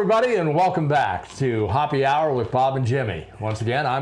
everybody, and welcome back to Happy Hour with Bob and Jimmy. Once again, I'm